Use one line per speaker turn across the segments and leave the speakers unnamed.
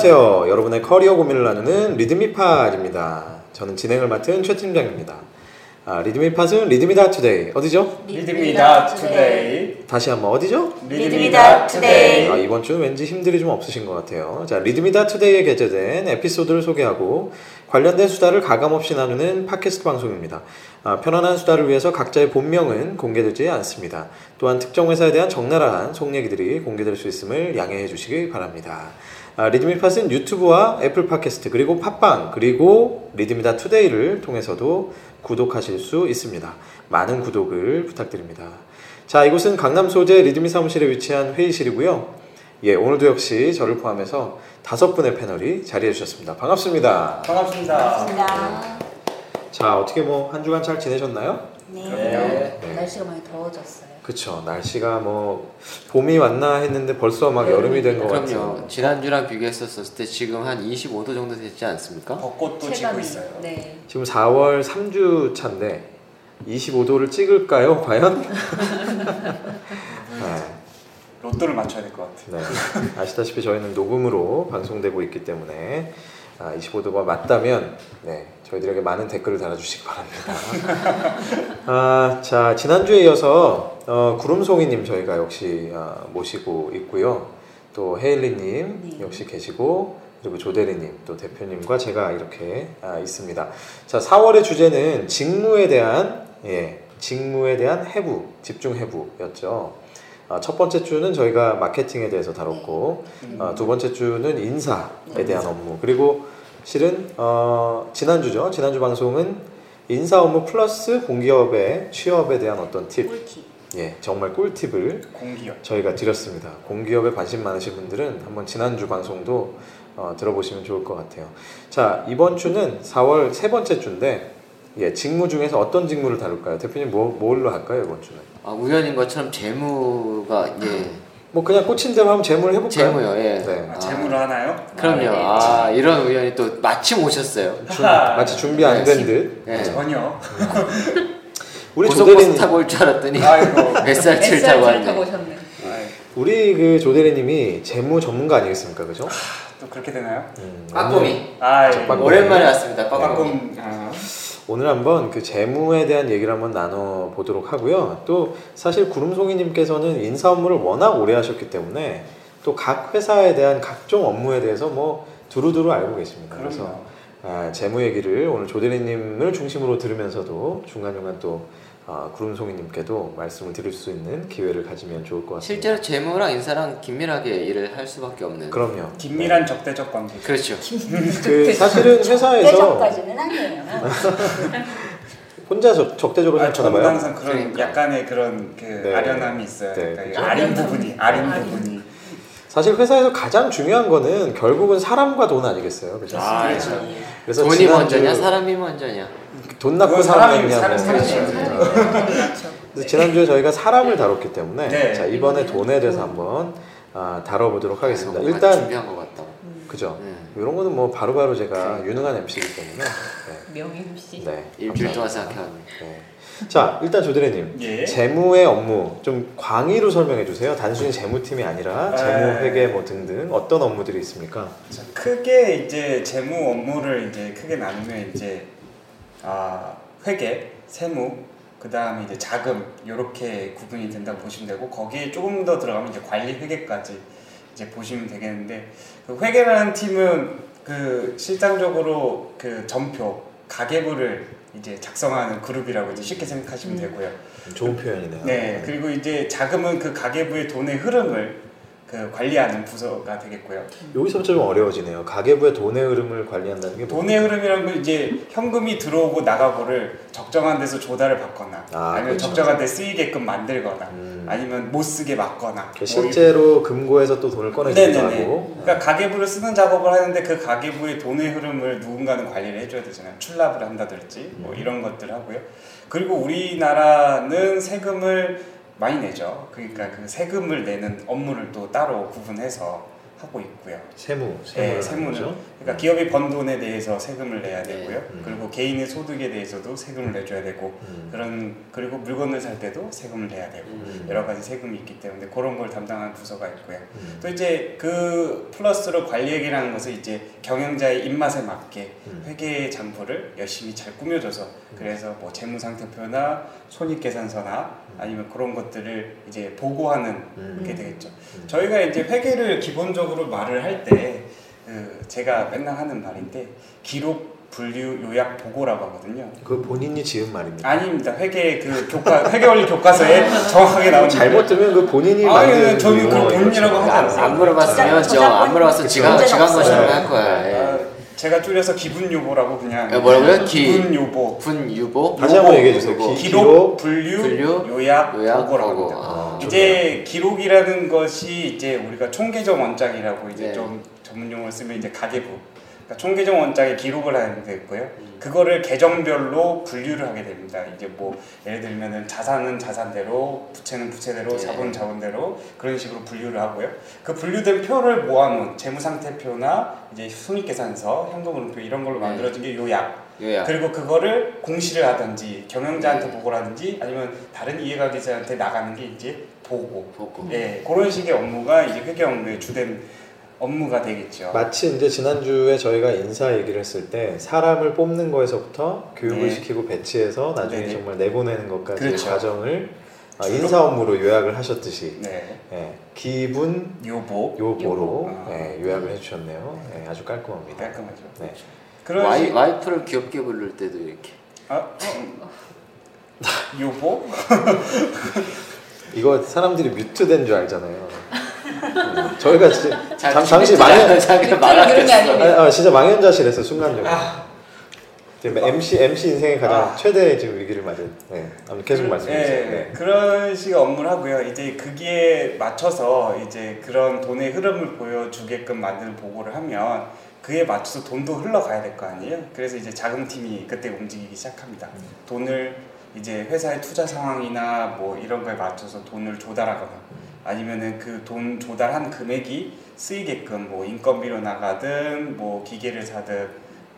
안녕하세요. 여러분의 커리어 고민을 나누는 리드미팟입니다. 저는 진행을 맡은 최 팀장입니다. 아, 리드미팟은 리드미다 투데이 어디죠?
리드미다 투데이.
다시 한번 어디죠?
리드미다 투데이.
아, 이번 주는 왠지 힘들이 좀 없으신 것 같아요. 자, 리드미다 투데이에 게재된 에피소드를 소개하고 관련된 수다를 가감없이 나누는 팟캐스트 방송입니다. 아, 편안한 수다를 위해서 각자의 본명은 공개되지 않습니다. 또한 특정 회사에 대한 적나라한 속 얘기들이 공개될 수 있음을 양해해 주시기 바랍니다. 아, 리드미 팟은 유튜브와 애플 팟캐스트 그리고 팟빵 그리고 리드미다 투데이를 통해서도 구독하실 수 있습니다. 많은 구독을 부탁드립니다. 자, 이곳은 강남 소재 리드미 사무실에 위치한 회의실이고요. 예, 오늘도 역시 저를 포함해서 다섯 분의 패널이 자리해 주셨습니다. 반갑습니다.
반갑습니다.
반갑습니다.
자, 어떻게 뭐 한 주간 잘 지내셨나요?
네.
네.
네.
날씨가 많이 더워졌어요.
그쵸. 날씨가 뭐 봄이 왔나 했는데 벌써 막 여름이 된 것 같아요.
지난주랑 비교했었을 때 지금 한 25도 정도 되지 않습니까?
벚꽃도 지고. 있어요.
네.
지금 4월 3주 차인데 25도를 찍을까요? 과연? 네.
로또를 맞춰야 될 것 같아요.
네. 아시다시피 저희는 녹음으로 방송되고 있기 때문에 아, 25도가 맞다면 네, 저희들에게 많은 댓글을 달아주시기 바랍니다. 아, 자 지난주에 이어서 어, 구름송이님 저희가 역시 아, 모시고 있고요. 또 헤일리님
네.
역시 계시고 그리고 조대리님 또 대표님과 제가 이렇게 아, 있습니다. 자 4월의 주제는 직무에 대한 예, 직무에 대한 해부 집중 해부였죠. 아, 첫 번째 주는 저희가 마케팅에 대해서 다뤘고
음.
아, 두 번째 주는 인사에
네.
대한 업무 그리고 실은 어, 지난주죠 지난주 방송은 인사 업무 플러스 공기업의 취업에 대한 어떤 팁
꿀팁.
예, 정말 꿀팁을
공기업.
저희가 드렸습니다 공기업에 관심 많으신 분들은 한번 지난주 방송도 어, 들어보시면 좋을 것 같아요 자 이번 주는 4월 세 번째 주인데 예, 직무 중에서 어떤 직무를 다룰까요 대표님 뭐, 뭘로 할까요 이번 주는
아, 우연인 것처럼 재무가 예.
뭐 그냥 꽂힌 대로 한번 재무를 해볼까요
재무요. 예.
네.
아, 재무를 하나요?
그럼요. 아, 이런 우연이 또 마침 오셨어요.
준- 마치 준비 안 된 듯
예.
전혀.
우리 조대리님
타고 올 줄 알았더니
아이고.
SR7 타고
SR7 타고
왔네.
우리 그 조대리님이 재무 전문가 아니겠습니까, 그죠?
또 그렇게 되나요?
음.
아이,
빠꼼.
오랜만에 왔습니다.
아,
오늘 한번 그 재무에 대한 얘기를 한번 나눠 보도록 하고요. 또 사실 구름송이님께서는 인사 업무를 워낙 오래 하셨기 때문에 또 각 회사에 대한 각종 업무에 대해서 뭐 두루두루 알고 계십니다. 그래서
그럼요.
아, 재무 얘기를 오늘 조대리님을 중심으로 들으면서도 중간중간 또 아, 구름송이님께도 말씀을 드릴 수 있는 기회를 가지면 좋을 것 같습니다.
실제로 재무랑 인사랑 긴밀하게 일을 할 수밖에 없는.
그럼요.
긴밀한 적대적 관계.
그렇죠.
그 사실은 회사에서
대적까지는 아니에요.
혼자 적, 적대적으로
아, 저는. 항상 그런
그러니까.
약간의 그런 그
네.
아련함이 있어요.
네,
그러니까. 아린 부분이, 아린. 부분이.
사실 회사에서 가장 중요한 거는 결국은 사람과 돈 아니겠어요, 그죠?
아,
그렇죠.
그래서
돈이
지난주
먼저냐, 사람이 먼저냐.
돈 낳고 사람
사람이-. 사람- 사람이.
그래서 지난주에 저희가 사람을 다뤘기 때문에
네.
자 이번에 돈에 대해서 한번 아, 다뤄보도록 하겠습니다.
뭔가
일단
준비한 것 같다.
그죠?
네.
이런 거는 뭐 바로 바로 제가 유능한 MC이기 때문에 네.
명임씨.
네.
일주일 동안. 생각해왔네.
네. 자 일단 조대리님
예.
재무의 업무 좀 광의로 설명해 주세요. 단순히 재무팀이 아니라 재무
네.
회계 뭐 등등 어떤 업무들이 있습니까?
자, 크게 이제 재무 업무를 이제 크게 나누면 이제 아, 회계, 세무, 그 다음에 이제 자금 이렇게 구분이 된다고 보시면 되고 거기에 조금 더 들어가면 이제 관리 회계까지 이제 보시면 되겠는데 그 회계라는 팀은 그 실장적으로 그 전표 가계부를 이제 작성하는 그룹이라고 이제 쉽게 생각하시면
음.
되고요.
좋은 표현이네요.
네, 그리고 이제 자금은 그 가계부의 돈의 흐름을 그 관리하는 부서가 되겠고요.
여기서부터 좀 어려워지네요. 가계부의 돈의 흐름을 관리한다는 게 뭐-
돈의 흐름이란 건 이제 현금이 들어오고 나가고를 적정한 데서 조달을 받거나
아,
아, 니면
그렇죠.
적정한 데 쓰이게끔 만들거나
음.
아니면 못 쓰게 막거나 그뭐
실제로 금고에서 또 돈을 꺼내기도. 하고
그러니까 가계부를 쓰는 작업을 하는데 그 가계부의 돈의 흐름을 누군가는 관리를 해줘야 되잖아요. 출납을 한다든지 뭐
음.
이런 것들 하고요. 그리고 우리나라는 세금을 많이 내죠. 그러니까 그 세금을 내는 업무를 또 따로 구분해서 하고 있고요.
세무,
네, 세무는
거죠?
그러니까 기업이 번 돈에 대해서 세금을 내야
네.
되고요.
음.
그리고 개인의 소득에 대해서도 세금을 내줘야 되고
음.
그런 그리고 물건을 살 때도 세금을 내야 되고
음.
여러 가지 세금이 있기 때문에 그런 걸 담당하는 부서가 있고요.
음.
또 이제 그 플러스로 관리액이라는 것은 이제 경영자의 입맛에 맞게
음.
회계 장부를 열심히 잘 꾸며줘서 그래서 뭐 재무상태표나 손익계산서나 아니면 그런 것들을 이제 보고하는
음.
게 되겠죠.
음.
저희가 이제 회계를 기본적으로 말을 할때그 제가 맨날 하는 말인데 기록 분류 요약 보고라고 하거든요.
그 본인이 지은 말입니다.
아닙니다. 회계 그 교과 회계 원리 교과서에 정확하게 나온
잘못 들으면 그 본인이
아니, 저는
용어예요.
본인이라고 하지
안,
않았어요.
안 물어봤으면
진짜
저안
저작권
물어봤으면 지가 지가 한할 거야. 예.
아, 제가 줄여서 기분 요보라고 그냥
야, 뭐라고요? 기-
기분 요보
분 유보
다시 한번 얘기해 주세요. 기-
기록 분류,
분류,
요약,
요약
보고라고
보고.
합니다.
아,
이제 기록이라는 것이 이제 우리가 총계정 원장이라고 이제
네.
좀 전문 용어를 쓰면 이제 가계부. 그러니까 총계정 원장에 기록을 하는 데 있고요.
음.
그거를 계정별로 분류를 하게 됩니다. 이제 뭐 예를 들면은 자산은 자산대로, 부채는 부채대로,
네.
자본은 자본대로 그런 식으로 분류를 하고요. 그 분류된 표를 모아놓은 재무상태표나 이제 손익계산서, 현금흐름표 이런 걸로
네.
만들어진 게 요약.
요약.
그리고 그거를 공시를 하든지 경영자한테 보고를 하든지 아니면 다른 이해관계자한테 나가는 게 이제 보고.
보고.
예, 그런 식의 업무가 이제 회계 업무의 주된 업무가 되겠죠.
마치 이제 지난주에 저희가 인사 얘기를 했을 때 사람을 뽑는 거에서부터 교육을
네.
시키고 배치해서 나중에
네네.
정말 내보내는 것까지 의
그렇죠.
과정을 아, 인사 업무로 요약을 하셨듯이
네.
예, 기분
요보.
요보로
아.
예, 요약을 해주셨네요. 예, 아주 깔끔합니다.
깔끔하죠.
네.
그런
와이,
식
와이프를 귀엽게 부를 때도 이렇게.
아, 음. 요보?
이거 사람들이 뮤트된 줄 알잖아요. 음, 저희가 진짜
자,
잠,
뮤트가
망연
게
말하겠어.
아,
아, 진짜 망연자실했어 순간적으로.
아.
지금 MC MC 인생의 가장
아.
최대 지금 위기를 맞은. 네. 아무튼 계속 말씀해 주세요.
네,
네.
그런 식의 업무를 하고요. 이제 그기에 맞춰서 이제 그런 돈의 흐름을 보여주게끔 만드는 보고를 하면 그에 맞춰서 돈도 흘러가야 될 거 아니에요. 그래서 이제 자금 팀이 그때 움직이기 시작합니다.
음.
돈을 이제 회사의 투자 상황이나 뭐 이런 거에 맞춰서 돈을 조달하거나 아니면은 그 돈 조달한 금액이 쓰이게끔 뭐 인건비로 나가든 뭐 기계를 사든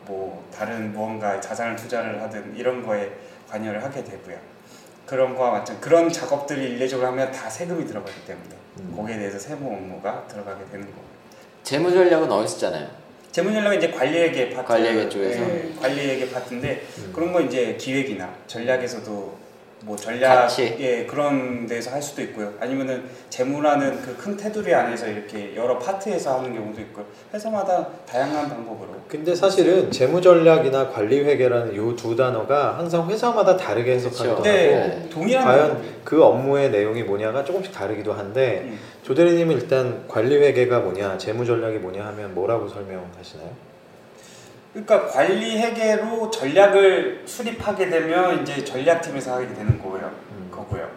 뭐 다른 무언가 자산을 투자를 하든 이런 거에 관여를 하게 되고요. 그런 거와 마찬 그런 작업들이 일례적으로 하면 다 세금이 들어가기 때문에
음.
거기에 대해서 세무 업무가 들어가게 되는 거고.
재무 전략은 어디서 잖아요
재무 전략은 이제 관리회계 파트,
관리회계 쪽에서?
예, 관리회계 파트인데
음.
그런 거 이제 기획이나 전략에서도 뭐 전략
같이?
예 그런 데서 할 수도 있고요. 아니면은 재무라는 그 큰 테두리 안에서 이렇게 여러 파트에서 하는 경우도 있고 회사마다 다양한 방법으로.
근데 사실은 재무 전략이나 관리 회계라는 이두 단어가 항상 회사마다 다르게
그렇죠.
하고
네, 동일한
과연
방법이에요.
그 업무의 내용이 뭐냐가 조금씩 다르기도 한데
음.
조대리님은 일단 관리 회계가 뭐냐, 재무 전략이 뭐냐 하면 뭐라고 설명하시나요?
그러니까 관리 회계로 전략을 수립하게 되면 이제 전략팀에서 하게 되는 거고요.
음.
거고요.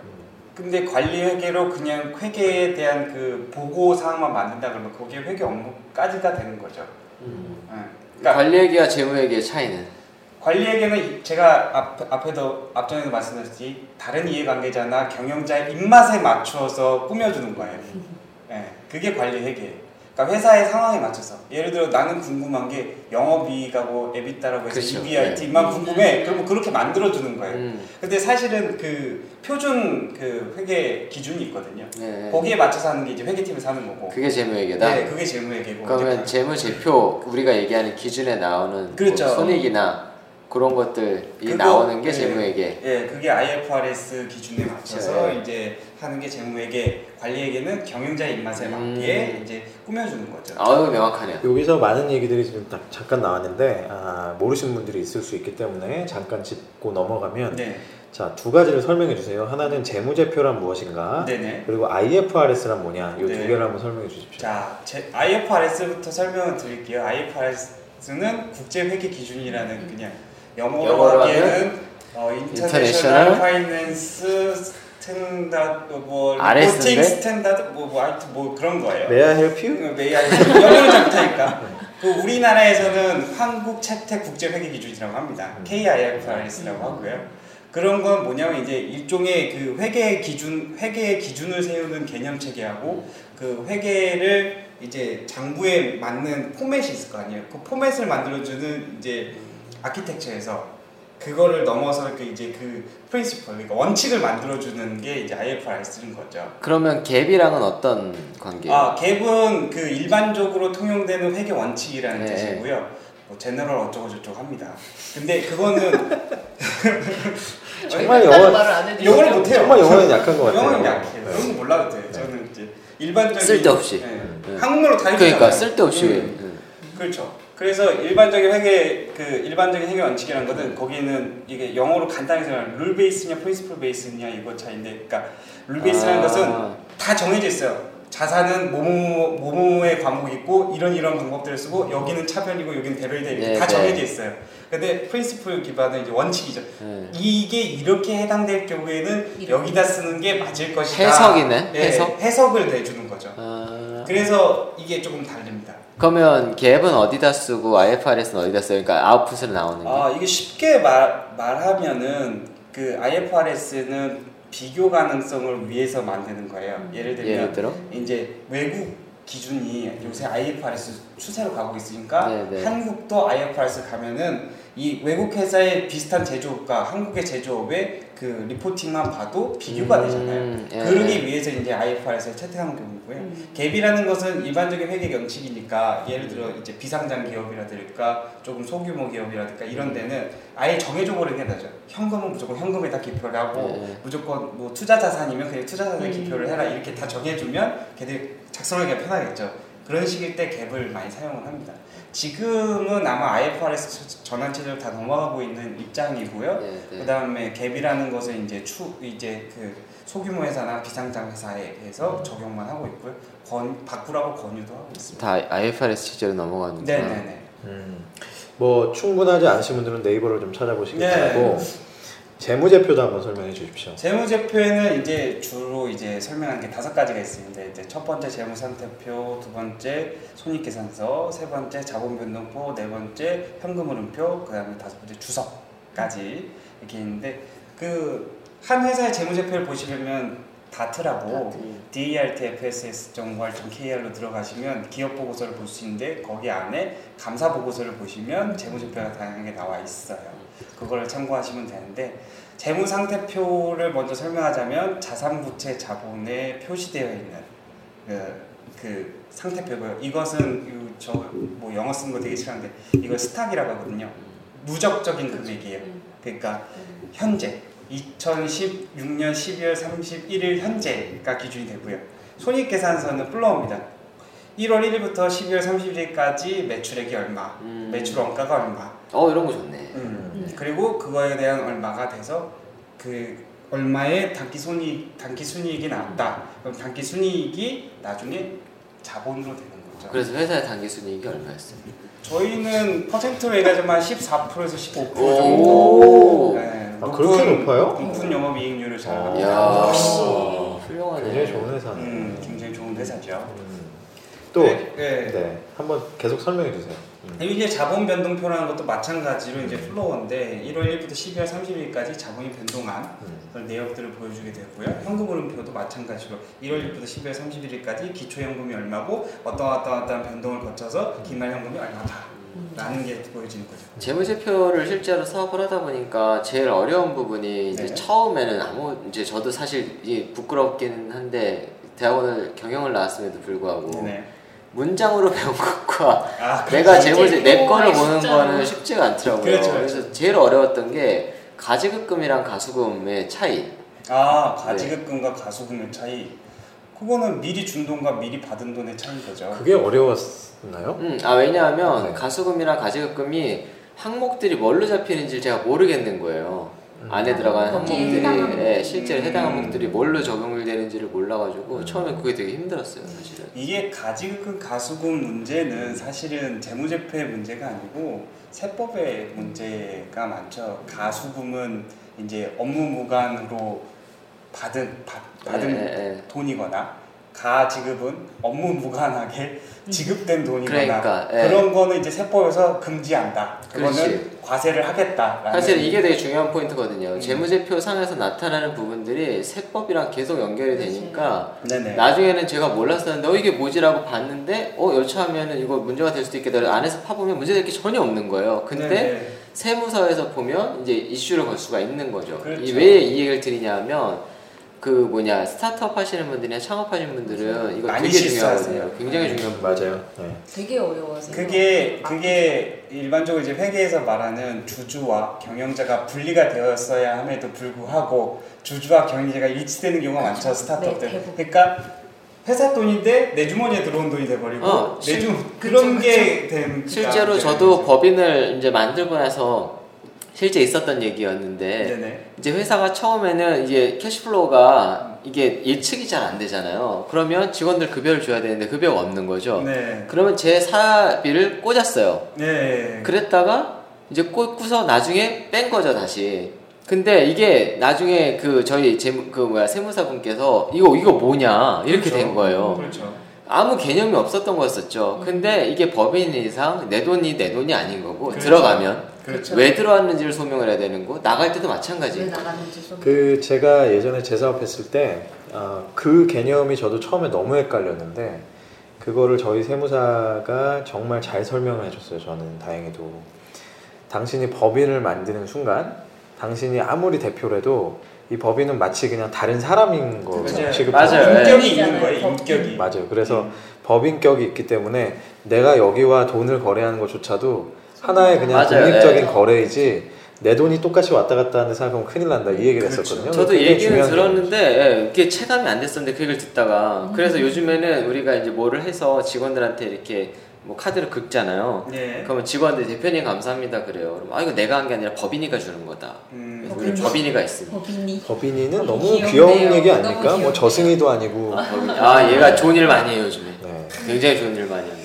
근데 관리 회계로 그냥 회계에 대한 그 보고 사항만 만든다 그러면 거기에 회계 업무까지가 되는 거죠.
음.
예. 그러니까
관리 회계와 재무 회계의 차이는
관리 회계는 제가 앞, 앞에도 앞전에도 말씀드렸듯이 다른 이해관계자나 경영자의 입맛에 맞춰서 꾸며주는 거예요. 예, 그게 관리 회계예요. 그러니까 회사의 상황에 맞춰서 예를 들어 나는 궁금한 게 영업이익하고 에비타라고 해서
그렇죠.
EBIT만 궁금해. 그러면 그렇게 만들어 주는 거예요.
음.
근데 사실은 그 표준 그 회계 기준이 있거든요.
네.
거기에 맞춰서 하는 게 이제 회계팀에서 하는 거고.
그게 재무회계다.
네, 그게 재무회계고.
그러면
이제
재무 제표 우리가 얘기하는 기준에 나오는
그렇죠.
뭐 손익이나 그런 것들이
그거-
나오는 게
네.
재무회계.
예, 그게 IFRS 기준에 맞춰서
네.
이제 하는 게 재무회계, 관리회계는 경영자의 입맛에
음.
맞게 이제 꾸며주는 거죠.
아유 명확하네요.
여기서 많은 얘기들이 지금 딱 잠깐 나왔는데 아, 모르시는 분들이 있을 수 있기 때문에 잠깐 짚고 넘어가면
네,
자 두 가지를 설명해 주세요. 하나는 재무제표란 무엇인가,
네네.
그리고 IFRS란 뭐냐. 이두
네.
개를 한번 설명해 주십시오.
자, 제, IFRS부터 설명을 드릴게요. IFRS는 국제회계 기준이라는 그냥 영어로 하기에는 어,
International
Finance Standard 뭐? Reporting Standard 뭐, 뭐뭐 그런 거예요.
May I help you?
May I 영어를 잘 못하니까 그 우리나라에서는 한국 채택 국제 회계 기준이라고 합니다. KIFRS라고 하고요. 그런 건 뭐냐면 이제 일종의 그 회계 기준 회계 기준을 세우는 개념 체계하고 그 회계를 이제 장부에 맞는 포맷이 있을 거 아니에요. 그 포맷을 만들어주는 이제 아키텍처에서 그거를 넘어서 그 이제 그 프린시플, 그러니까 원칙을 만들어주는 게 이제 IFRS인 거죠.
그러면 갭이랑은 어떤 관계예요?
아, 갭은 그 일반적으로 통용되는 회계 원칙이라는
네.
뜻이고요. 뭐 제너럴 어쩌고 저쩌고 합니다. 근데 그거는
정말 영어-
영어를 못해요.
정말 영어는 약한 것 같아요.
영어는 약해요.
네.
그런 거 몰라도 돼요. 저는 이제 일반적인
쓸데없이.
네.
네.
한국말로 다
그러니까. 쓸데없이
음.
음.
그렇죠. 그래서 일반적인 회계 그 일반적인 회계 원칙이라는 것은 거기는 이게 영어로 간단히 설명 룰 베이스냐 프린시플 베이스냐 이거 차이인데 그러니까 룰 베이스라는
아.
것은 다 정해져 있어요. 자산은 뭐뭐 뭐뭐의 과목이 있고 이런 이런 방법들을 쓰고 여기는 차변이고 여기는 대별이다 이렇게
네,
다
네.
정해져 있어요. 근데 프린시플 기반은 이제 원칙이죠.
네.
이게 이렇게 해당될 경우에는. 여기다 쓰는 게 맞을 것이다.
해석이네,
예,
해석?
해석을 내주는 거죠.
아,
그래서 이게 조금 다릅니다.
그러면 갭은 어디다 쓰고 IFRS는 어디다 써요? 그러니까 아웃풋으로 나오는 게.
아 이게 쉽게 말 말하면은 그 IFRS는 비교 가능성을 위해서 만드는 거예요. 예를 들면
예를 들어?
이제 외국 기준이 요새 IFRS 추세로 가고 있으니까
네, 네.
한국도 IFRS 가면은 이 외국 회사의 비슷한 제조업과 한국의 제조업의 그 리포팅만 봐도 비교가
음,
되잖아요.
예,
그러기
예.
위해서 이제 IFRS를 채택한 경우고요.
음.
갭이라는 것은 일반적인 회계 원칙이니까 예를 들어 이제 비상장 기업이라든가 조금 소규모 기업이라든가 이런 데는 아예 정해져 버리는 게 나죠. 현금은 무조건 현금에다 기표를 하고
네.
무조건 뭐 투자 자산이면 그냥 투자 자산에
음.
기표를 해라 이렇게 다 정해주면 걔들 작성하기가 편하겠죠. 그런 식일 때 갭을 많이 사용을 합니다. 지금은 아마 IFRS 전환 체제로 다 넘어가고 있는 입장이고요.
네, 네.
그다음에 갭이라는 것은 이제 추 이제 그 소규모 회사나 비상장 회사에 대해서
음.
적용만 하고 있고요. 권 바꾸라고 권유도 하고 있습니다.
다 IFRS 체제로 넘어가는구나.
네네네.
음, 뭐 충분하지 않으신 분들은 네이버를 좀 찾아보시기
네.
바라고 재무제표도 한번 설명해 주십시오.
재무제표에는 이제 주로 이제 설명한 게 다섯 가지가 있습니다. 이제 첫 번째 재무상태표, 두 번째 손익계산서, 세 번째 자본변동표, 네 번째 현금흐름표, 그다음에 다섯 번째 주석까지 이렇게 있는데 그 한 회사의 재무제표를 보시려면 다트라고 DART FSS 정보활동.kr로 들어가시면 기업 보고서를 볼 수 있는데 거기 안에 감사 보고서를 보시면 재무제표가 다양하게 나와 있어요. 그거를 참고하시면 되는데 재무 상태표를 먼저 설명하자면 자산 부채 자본에 표시되어 있는 그, 그 상태표고요. 이것은 저뭐 영어 쓴거 되게 싫은데 이걸 stock이라고 하거든요. 누적적인 금액이에요. 그러니까 현재 2016년 12월 31일 현재가 기준이 되고요. 손익계산서는 flow입니다. 1월 1일부터 12월 31일까지 매출액이 얼마,
음.
매출 원가가 얼마,
어 이런 거 좋네.
음. 그리고 그거에 대한 얼마가 돼서 그 얼마의 단기 손익 단기 순이익이 나왔다. 그럼 단기 순이익이 나중에 자본으로 되는 거죠.
그래서 회사의 단기 순이익이 얼마였어요?
저희는 퍼센트로 얘기하자면 14%에서 15%
오.
정도. 네,
아, 그렇게 높아요?
높은 영업이익률을 잘
어.
합니다.
이야,
역시.
훌륭하네.
굉장히 좋은 회사네.
음, 굉장히 좋은 회사죠.
음. 또
네, 네.
네, 한번 계속 설명해 주세요. 음.
이게 자본 변동표라는 것도 마찬가지로 이제 플로어인데 1월 1일부터 12월 30일까지 자본이 변동한
음.
그런 내역들을 보여주게 되고요. 현금 흐름표도 마찬가지로 1월 1일부터 12월 31일까지 기초 현금이 얼마고 어떤 어떤 어떤 변동을 거쳐서 기말 현금이 얼마다 라는 게 보여지는 거죠.
재무제표를 실제로 사업을 하다 보니까 제일 어려운 부분이 이제
네.
처음에는 아무 이제 저도 사실 부끄럽긴 한데 대학원을 경영을 나왔음에도 불구하고
네.
문장으로 배운 것과
아,
내가
그렇죠.
재무제 내
재무
거를 보는
진짜로.
거는 쉽지가 않더라고요.
그렇죠,
그
그렇죠.
래서 제일 어려웠던 게 가지급금이랑 가수금의 차이.
아 가지급금과 가수금의 차이. 그거는 미리 준 돈과 미리 받은 돈의 차이인 거죠.
그게 어려웠나요?
음, 아 왜냐하면
네.
가수금이랑 가지급금이 항목들이 뭘로 잡히는지 제가 모르겠는 거예요.
음.
안에 들어간
거기에
항목들이
해당
예. 실제로 해당
음.
항목들이 뭘로 적용이 되는지를 몰라가지고
음.
처음에 그게 되게 힘들었어요 사실은.
이게 가지급 가수금 문제는 사실은 재무제표의 문제가 아니고 세법의 문제가 많죠. 가수금은 이제 업무 무관으로 받은 받, 받은
예, 예, 예.
돈이거나 가 지급은 업무 무관하게 지급된 돈이거나
그러니까, 예.
그런 거는 이제 세법에서 금지한다. 그거는
그렇지.
과세를 하겠다라는.
사실 이게 되게 중요한 포인트거든요.
음.
재무제표 상에서 나타나는 부분들이 세법이랑 계속 연결이 되니까
네네.
나중에는 제가 몰랐었는데 어 이게 뭐지라고 봤는데 어 여차하면은 이거 문제가 될 수도 있겠다. 안에서 파보면 문제될 게 전혀 없는 거예요. 근데
네네.
세무서에서 보면 이제 이슈를 걸 수가 있는 거죠.
그렇죠.
이 왜 이 얘기를 드리냐면 그 뭐냐 스타트업 하시는 분들이나 창업하시는 분들은 이거
많이
되게
실수하세요.
중요하거든요. 굉장히
네.
중요한
맞아요. 네.
되게 어려워서.
그게 그게 일반적으로 이제 회계에서 말하는 주주와 경영자가 분리가 되었어야 함에도 불구하고 주주와 경영자가 일치되는 경우가 많죠
그렇죠.
스타트업들.
네.
그러니까 회사 돈인데 내 주머니에 들어온 돈이 돼버리고
어,
내 주 그런 게 된.
실제로 저도 법인을 이제 만들고 나서 실제 있었던 얘기였는데
네네.
이제 회사가 처음에는 이제 cash flow가 이게 예측이 잘 안 되잖아요. 그러면 직원들 급여를 줘야 되는데 급여가 없는 거죠.
네.
그러면 제 사비를 꽂았어요.
네.
그랬다가 이제 꽂고서 나중에 뺀 거죠 다시. 근데 이게 나중에 그 저희 재무 그 뭐야 세무사 분께서 이거 이거 뭐냐 이렇게
그렇죠.
된 거예요.
그렇죠.
아무 개념이 없었던 거였었죠. 근데 이게 법인 이상 내 돈이 내 돈이 아닌 거고
그렇죠.
들어가면
그렇죠.
왜 들어왔는지를 소명을 해야 되는 거 나갈 때도 마찬가지.
그 제가 예전에 재사업했을 때그 개념이 저도 처음에 너무 헷갈렸는데 그거를 저희 세무사가 정말 잘 설명을 해줬어요. 저는 다행히도 당신이 법인을 만드는 순간 당신이 아무리 대표래도 이 법인은 마치 그냥 다른 사람인 거
맞아요.
취급하고
맞아요.
인격이
네.
있는 거예요. 인격이.
맞아요. 그래서 법인격이 있기 때문에 내가 여기와 돈을 거래하는 것조차도 하나의 그냥
맞아요.
독립적인
네.
거래이지 내 돈이 똑같이 왔다 갔다 하는데 생각하면 큰일 난다 이 얘기를
그렇죠.
했었거든요.
저도 얘기는 들었는데 예, 그게 체감이 안 됐었는데 그 얘기를 듣다가 그래서 요즘에는 우리가 이제 뭐를 해서 직원들한테 이렇게 뭐 카드를 긁잖아요.
네.
그러면 직원들 대표님 감사합니다 그래요. 그럼 아 이거 내가 한 게 아니라 법인이가 주는 거다.
음,
우리
법인이?
법인이가 있으니.
법인이.
법인이는
너무
너무
귀엽네요.
귀여운 얘기?
귀엽네요.
뭐 저승이도 아니고.
아 얘가 좋은 일 많이 해요 요즘에.
네.
굉장히 좋은 일 많이 합니다.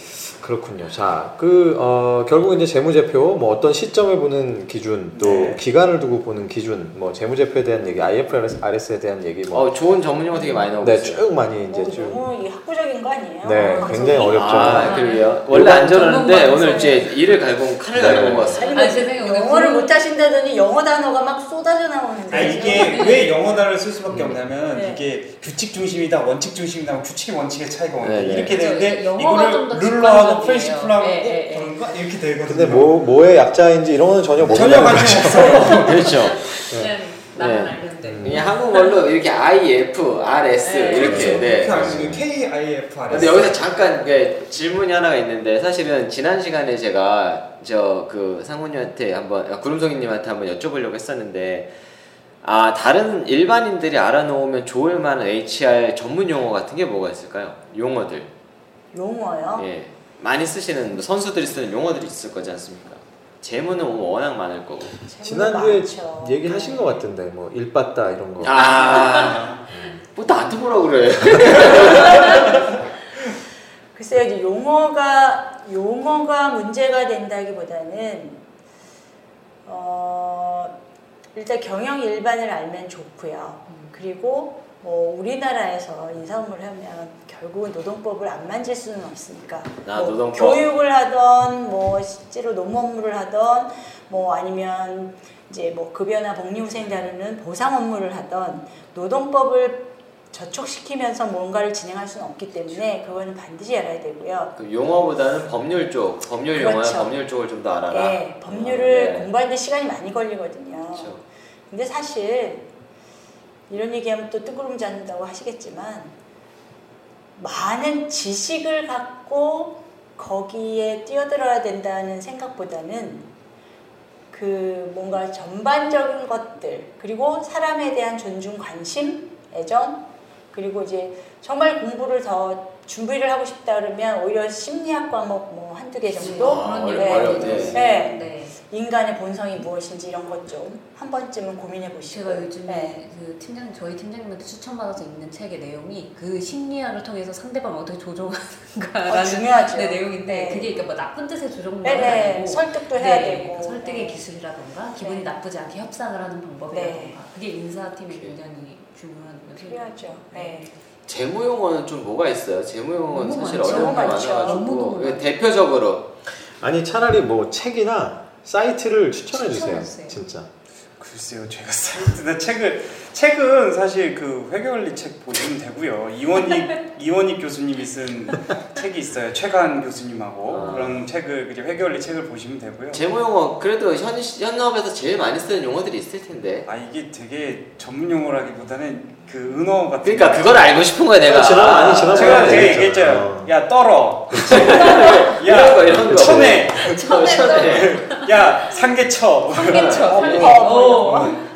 그렇군요. 자, 그 어, 결국 이제 재무제표 뭐 어떤 시점을 보는 기준, 또
네.
기간을 두고 보는 기준, 뭐 재무제표에 대한 얘기, IFRS에 대한 얘기 뭐
어 좋은 전문 용어 되게 많이 나오고
네,
있어요.
쭉 많이 이제
어,
쭉
너무 이 학구적인 거 아니에요?
네,
방송이?
굉장히 어렵죠.
아 그러게요. 원래 안 저러는데 오늘. 이제 이를 갈고 온 칼을
네.
갈고 온 것 같습니다.
아니,
아니, 오늘
영어를 못 하신다더니 영어 단어가 막 쏟아져 나오는데.
아 이게 왜 영어 단어를 쓸 수밖에 없냐면
네.
이게 규칙 중심이다 원칙 중심이다 규칙이 원칙의 차이가
네,
오는데
네.
이렇게. 되는데 이거를 룰러하고 프린시플하고
네, 네, 네.
그런가 이렇게 되거든요.
근데 뭐 뭐의 약자인지 이런 거는 전혀 모르는
전혀 관심 없어요.
그렇죠.
그냥 나만
네.
알겠는데.
그냥 한국말로 이렇게 I, F, R, S
네.
이렇게
그렇죠.
네.
아시는 K I F R.
근데 여기서 잠깐 그 질문이 하나가 있는데 사실은 지난 시간에 제가 저 그 상무님한테 한번 아, 구름송이님한테 한번 여쭤보려고 했었는데 아 다른 일반인들이 알아놓으면 좋을 만한 HR 전문 용어 같은 게 뭐가 있을까요? 용어들
용어요?
예 많이 쓰시는 뭐 선수들이 쓰는 용어들이 있을 거지 않습니까? 재무는 워낙 많을 거고
지난주에
많죠.
얘기하신 것 같은데 뭐 일봤다 이런 거.
아 뭐 나한테 뭐라 그래?
글쎄요, 이제 용어가 용어가 문제가 된다기보다는 어, 일단 경영 일반을 알면 좋고요. 그리고 뭐 우리나라에서 인사업무를 하면 결국은 노동법을 안 만질 수는 없으니까
아,
뭐
노동법.
교육을 하던 뭐 실제로 노무 업무를 하던 뭐 아니면 이제 뭐 급여나 복리후생 다루는 보상 업무를 하던 노동법을 저촉시키면서 뭔가를 진행할 수는 없기 때문에 그거는 반드시 알아야 되고요.
그 용어보다는 법률 쪽 법률
그렇죠.
법률 쪽을 좀 더 알아라.
네, 법률을
네.
공부하는데 시간이 많이 걸리거든요.
그렇죠.
근데 사실 이런 얘기하면 또 뜨구름 잡는다고 하시겠지만 많은 지식을 갖고 거기에 뛰어들어야 된다는 생각보다는 그 뭔가 전반적인 것들 그리고 사람에 대한 존중, 관심, 애정 그리고 이제 정말 공부를 더 준비를 하고 싶다 그러면 오히려 심리학 과목 뭐 한두 개 정도
아, 네.
네.
네.
인간의 본성이 무엇인지 이런 것 좀 한 번쯤은 고민해 보시고
제가 요즘에
네.
그 팀장 저희 팀장님한테 추천받아서 읽는 책의 내용이 그 심리학을 통해서 상대방을 어떻게 조종하는가라는
어.
네, 내용인데
네.
그게 그러니까 뭐 나쁜 뜻의 조종은
네네
아니고
설득도 해야
네,
되고
설득의
네.
기술이라던가 기분이
네.
나쁘지 않게 협상을 하는 방법이라던가
네.
그게 인사팀에 굉장히 중요한 거죠.
필요하죠. 네.
재무 용어는 좀 뭐가 있어요? 재무 용어는 사실. 어려운 게. 많아가지고 대표적으로
아니 차라리 뭐 책이나 사이트를 추천해 주세요. 진짜.
글쎄요, 제가 사이트나 책을 책은 사실 그 회계원리 책 보시면 되고요. 이원익 이원익 교수님이 쓴 책이 있어요. 최관 교수님하고
아.
그런 책을 그냥 회계원리 책을 보시면 되고요.
재무 용어 그래도 현 현업에서 제일 많이 쓰는 용어들이 있을 텐데.
아 이게 되게 전문 용어라기보다는 그 은어 같은.
그러니까
거.
그걸 알고 싶은 거야 내가.
지난 아니 지난
제가
얘기했잖아.
얘기했잖아요.
어.
야 떨어.
이런 거 이런 거.
천에.
천에.
야 상계쳐.
삼계쳐.
어.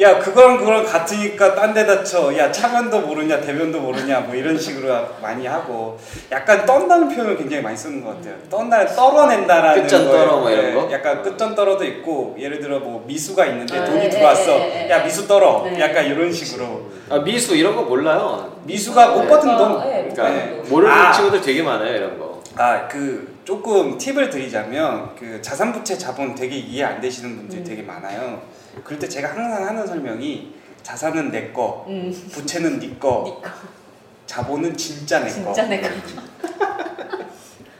야 그거랑 그거랑 같으니까 딴 데다 쳐. 야 차면도 모르냐 대면도 모르냐 뭐 이런 식으로 많이 하고 약간 떤다는 표현을 굉장히 많이 쓰는 것 같아요. 떤다 떨어낸다라는
끝전. 떨어 뭐 이런
네,
거?
약간 끝전 떨어도 있고 예를 들어 뭐 미수가 있는데
아,
돈이
네,
들어왔어.
네, 네, 네.
야 미수 떨어.
네.
약간 이런 식으로
아 미수 이런 거 몰라요.
미수가 못 받은 돈.
네, 못
그러니까
받은 돈.
모르는
아.
친구들 되게 많아요 이런 거.
아그 조금 팁을 드리자면 그 자산부채 자본 되게 이해 안 되시는 분들이
음.
되게 많아요. 그럴 때 제가 항상 하는 설명이 자산은 내 거,
음.
부채는 네 거,
니꺼.
자본은 진짜 내 거.
진짜 내가.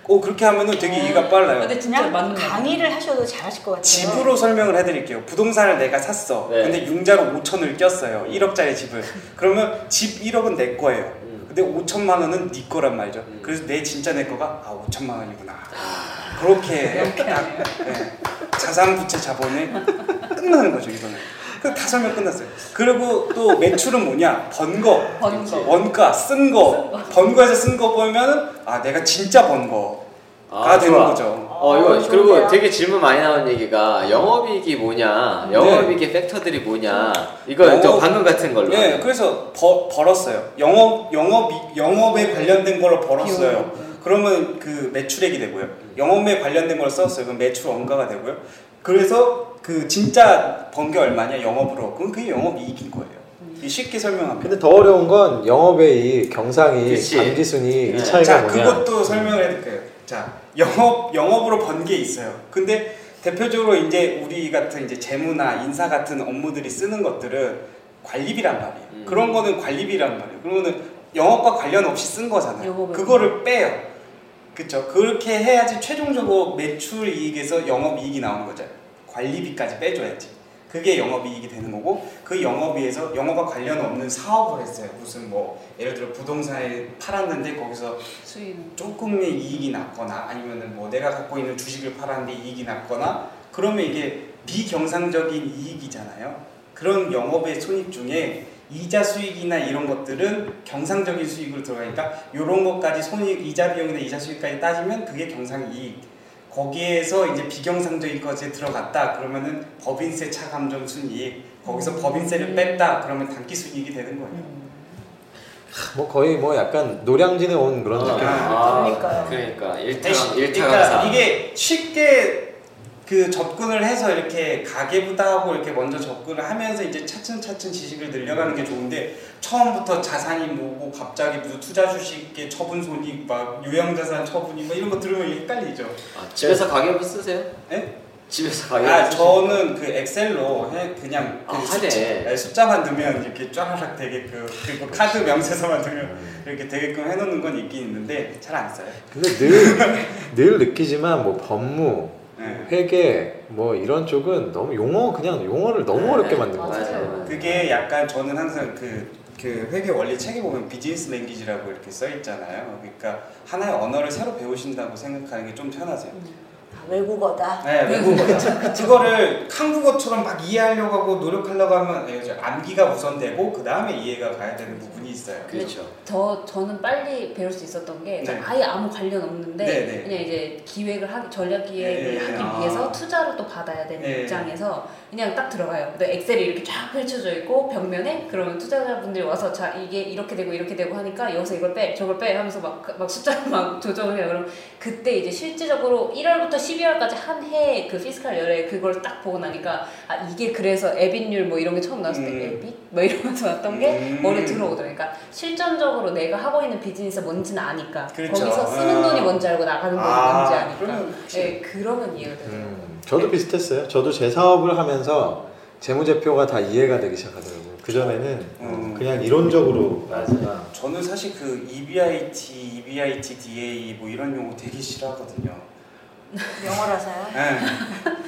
어 그렇게 하면은 되게 이해가 빨라요.
근데 진짜
그냥
맞는 거.
강의를 하셔도 잘하실 것 같아요.
집으로 설명을 해드릴게요. 부동산을 내가 샀어.
네.
근데 융자로 5천을 꼈어요. 1억짜리 집을. 그러면 집 1억은 내 거예요.
음.
근데 5천만 원은 네 거란 말이죠.
음.
그래서 내 진짜 내 거가 아 5천만 원이구나. 그렇게 딱 네. 자산 부채 자본에 끝나는 거죠 이거는. 그다 설명 끝났어요. 그리고 또 매출은 뭐냐? 번 거.
번 거.
원가 쓴 거. 번 거에서 쓴 거 보면은 아 내가 진짜 번 거가
아,
되는
좋아.
거죠.
어 이거
어,
그리고
좋은데요?
되게 질문 많이 나온 얘기가 영업이익이 뭐냐,
네.
영업이익의 팩터들이 뭐냐. 이거
영업-
또 방금 같은 걸로.
네, 그래서 버, 벌었어요. 영업 영업 영업에 관련된 걸로 벌었어요. 그러면 그 매출액이 되고요. 영업에 관련된 걸 썼어요. 그럼 매출 원가가 되고요. 그래서 그 진짜 번 게 얼마냐 영업으로. 그럼 그게 영업 이익인 거예요. 이 쉽게 설명하면.
근데 더 어려운 건 영업의 이 경상이
그치.
단기순이 이
네.
차이가
자,
뭐냐?
그것도 설명을 해드릴게요. 자, 영업 영업으로 번 게 있어요. 근데 대표적으로 이제 우리 같은 이제 재무나 인사 같은 업무들이 쓰는 것들은 관리비란 말이에요.
음.
그런 거는 관리비란 말이에요. 그러면은 영업과 관련 없이 쓴 거잖아요.
영업은-
그거를 빼요. 그렇죠. 그렇게 해야지 최종적으로 매출 이익에서 영업 이익이 나오는 거죠. 관리비까지 빼줘야지. 그게 영업이익이 되는 거고 그 영업이에서 영업과 관련 없는 사업을 했어요. 무슨 뭐 예를 들어 부동산을 팔았는데 거기서
수익.
조금의 이익이 났거나 아니면은 뭐 내가 갖고 있는 주식을 팔았는데 이익이 났거나 그러면 이게 비경상적인 이익이잖아요. 그런 영업의 손익 중에 이자 수익이나 이런 것들은 경상적인 수익으로 들어가니까 이런 것까지 손익 이자 비용이나 이자 수익까지 따지면 그게 경상 이익. 거기에서 이제 비경상적인 것에 들어갔다 그러면은 법인세 차감정 순이익. 거기서 법인세를 뺐다 그러면 단기 순이익이 되는 거예요.
뭐 거의 뭐 약간 노량진에 온 그런 느낌.
아,
그러니까요.
그러니까 일타
그러니까
일타강사.
이게 쉽게 그 접근을 해서 이렇게 가계부다 하고 이렇게 먼저 접근을 하면서 이제 차츰차츰 지식을 늘려가는 게 좋은데 처음부터 자산이 뭐고 갑자기 무슨 투자 주식의 처분 손익 막 유형자산 처분이 뭐 이런 거 들으면 헷갈리죠.
아, 집에서 가계부 쓰세요?
네?
집에서 가계부
아? 저는 그 엑셀로 해 그냥 그
아,
숫자.
네,
숫자만 넣으면 이렇게 쫙 되게끔 그리고 카드 명세서만 넣으면 이렇게 되게끔 해놓는 건 있긴 있는데 잘 안 써요.
근데 늘 늘 느끼지만 뭐 법무,
네.
회계 뭐 이런 쪽은 너무 용어 그냥 용어를 너무 어렵게 만든 것
맞아요.
같아요.
그게 약간 저는 항상 그, 그 회계 원리 책에 보면 비즈니스 랭귀지라고 이렇게 써 있잖아요. 그러니까 하나의 언어를 새로 배우신다고 생각하는 게 좀 편하세요.
아, 외국어다.
네, 외국어죠. 그거를 한국어처럼 막 이해하려고 하고 노력하려고 하면 예, 저 암기가 우선되고 그 다음에 이해가 가야 되는 부분이 있어요.
그렇죠.
저 저는 빨리 배울 수 있었던 게
네.
아예 아무 관련 없는데
네, 네.
그냥 이제 기획을 하기 전략 기획을
네,
하기
아.
위해서 투자를 또 받아야 되는
네.
입장에서 그냥 딱 들어가요. 근데 엑셀이 이렇게 쫙 펼쳐져 있고 벽면에 그러면 투자자분들이 와서 자 이게 이렇게 되고 이렇게 되고 하니까 여기서 이걸 빼 저걸 빼 하면서 막, 막 숫자를 막 조정을 해요. 그럼 그때 이제 실질적으로 1월부터 12월까지 한 해 그 피스칼 열에 그걸 딱 보고 나니까 아 이게 그래서 에빗율 뭐 이런 게 처음 나왔을 때
음.
에빗 뭐 이러면서 왔던 게
음.
머리에 들어오더라고요. 그러니까 실전적으로 내가 하고 있는 비즈니스 뭔지는 아니까
그렇죠.
거기서 쓰는
아.
돈이 뭔지 알고 나가는 돈이
아,
뭔지 아니까
그러면
예 그러면 이해가 되죠.
음, 저도 비슷했어요. 저도 제 사업을 하면서 재무제표가 다 이해가 되기 시작하더라고요. 그 전에는
음.
그냥 이론적으로
맞아.
하다가
저는 사실 그 EBIT, EBITDA 뭐 이런 용어 되게 싫어하거든요.
영어라서요.
네.